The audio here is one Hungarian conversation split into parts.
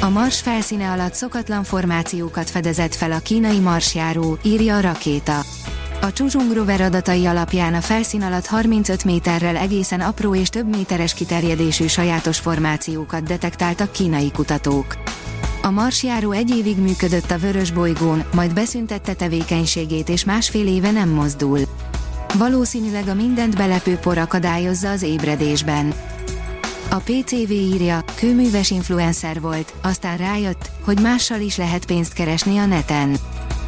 A Mars felszíne alatt szokatlan formációkat fedezett fel a kínai marsjáró, írja a rakéta. A Csuzsung rover adatai alapján a felszín alatt 35 méterrel egészen apró és több méteres kiterjedésű sajátos formációkat detektáltak kínai kutatók. A marsjáró egy évig működött a vörös bolygón, majd beszüntette tevékenységét és másfél éve nem mozdul. Valószínűleg a mindent belepő por akadályozza az ébredésben. A PCV írja, kőműves influencer volt, aztán rájött, hogy mással is lehet pénzt keresni a neten.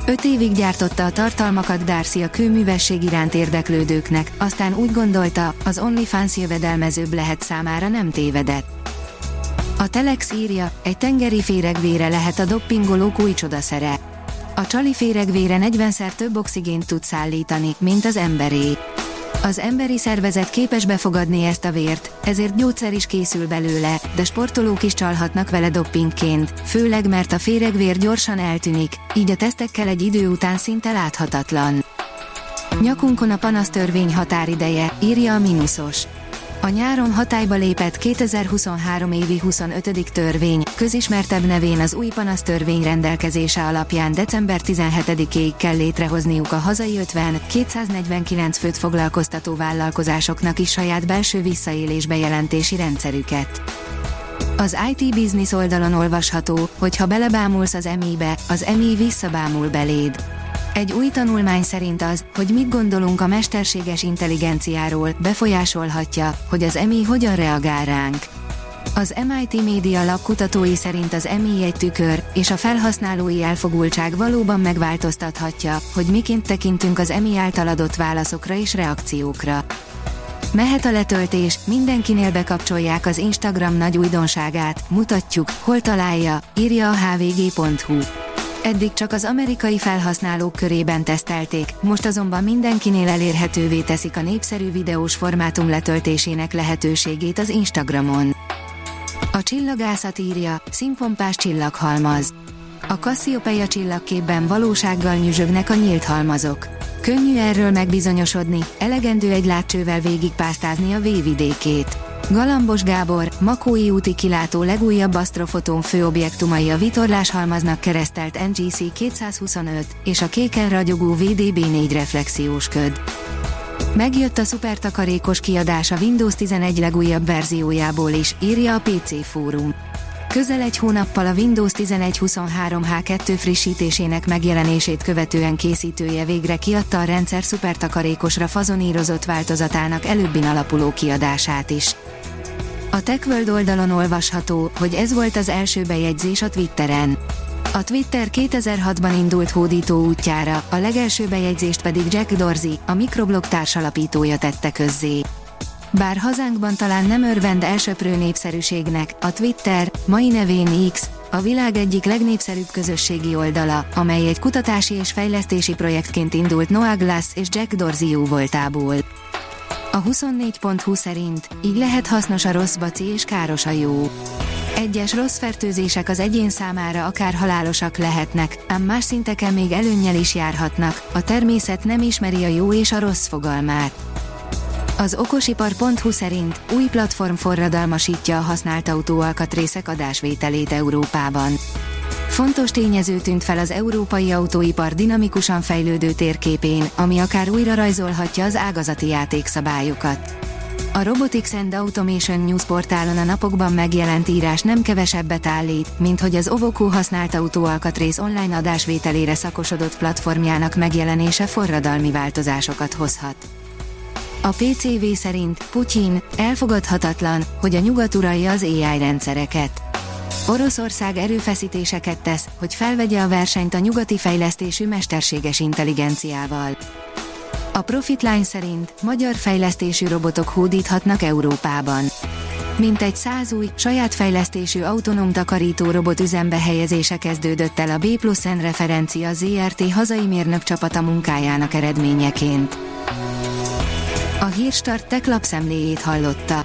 Öt évig gyártotta a tartalmakat Darcy a kőművesség iránt érdeklődőknek, aztán úgy gondolta, az OnlyFans jövedelmezőbb lehet számára nem tévedett. A Telex írja, egy tengeri féregvére lehet a doppingolók új csodaszere. A csali féregvére 40-szer több oxigént tud szállítani, mint az emberé. Az emberi szervezet képes befogadni ezt a vért, ezért gyógyszer is készül belőle, de sportolók is csalhatnak vele doppingként, főleg mert a féregvér gyorsan eltűnik, így a tesztekkel egy idő után szinte láthatatlan. Nyakunkon a panasztörvény határideje, írja a Minusos. A nyáron hatályba lépett 2023 évi 25. törvény, közismertebb nevén az új panasztörvény rendelkezése alapján december 17-ig kell létrehozniuk a hazai 50-249 főt foglalkoztató vállalkozásoknak is saját belső visszaélés bejelentési rendszerüket. Az IT Business oldalon olvasható, hogy ha belebámulsz az emi-be, az EMI visszabámul beléd. Egy új tanulmány szerint az, hogy mit gondolunk a mesterséges intelligenciáról, befolyásolhatja, hogy az EMI hogyan reagál ránk. Az MIT Media Lab kutatói szerint az EMI egy tükör, és a felhasználói elfogultság valóban megváltoztathatja, hogy miként tekintünk az EMI által adott válaszokra és reakciókra. Mehet a letöltés, mindenkinél bekapcsolják az Instagram nagy újdonságát, mutatjuk, hol találja, írja a hvg.hu. Eddig csak az amerikai felhasználók körében tesztelték, most azonban mindenkinél elérhetővé teszik a népszerű videós formátum letöltésének lehetőségét az Instagramon. A csillagászat írja, színpompás csillaghalmaz. A Cassiopeia csillagképben valósággal nyüzsögnek a nyílt halmazok. Könnyű erről megbizonyosodni, elegendő egy látcsővel végigpásztázni a V-vidékét. Galambos Gábor, Makói úti kilátó legújabb asztrofotón főobjektumai a vitorlás keresztelt NGC 225 és a kéken ragyogó VDB4 reflexiós köd. Megjött a szupertakarékos kiadás a Windows 11 legújabb verziójából is, írja a PC Fórum. Közel egy hónappal a Windows 11 23H2 frissítésének megjelenését követően készítője végre kiadta a rendszer szupertakarékosra fazonírozott változatának előbbin alapuló kiadását is. A TechWorld oldalon olvasható, hogy ez volt az első bejegyzés a Twitteren. A Twitter 2006-ban indult hódító útjára, a legelső bejegyzést pedig Jack Dorsey, a mikroblog társalapítója tette közzé. Bár hazánkban talán nem örvend elsöprő népszerűségnek, a Twitter, mai nevén X, a világ egyik legnépszerűbb közösségi oldala, amely egy kutatási és fejlesztési projektként indult Noah Glass és Jack Dorsey voltából. A 24.20 szerint így lehet hasznos a rossz baci és káros a jó. Egyes rossz fertőzések az egyén számára akár halálosak lehetnek, ám más szinteken még előnnyel is járhatnak, a természet nem ismeri a jó és a rossz fogalmát. Az okosipar.hu szerint új platform forradalmasítja a használt autóalkatrészek adásvételét Európában. Fontos tényező tűnt fel az európai autóipar dinamikusan fejlődő térképén, ami akár újra rajzolhatja az ágazati játékszabályokat. A Robotics and Automation News portálon a napokban megjelent írás nem kevesebbet állít, mint hogy az Ovoko használt autóalkatrész online adásvételére szakosodott platformjának megjelenése forradalmi változásokat hozhat. A PCV szerint Putyin elfogadhatatlan, hogy a nyugat uralja az AI rendszereket. Oroszország erőfeszítéseket tesz, hogy felvegye a versenyt a nyugati fejlesztésű mesterséges intelligenciával. A Profitline szerint magyar fejlesztésű robotok hódíthatnak Európában. Mintegy száz új, saját fejlesztésű autonóm takarító robot üzembe helyezése kezdődött el a B plusz N referencia ZRT hazai mérnök csapata munkájának eredményeként. A Hírstart tech lapszemléjét hallotta.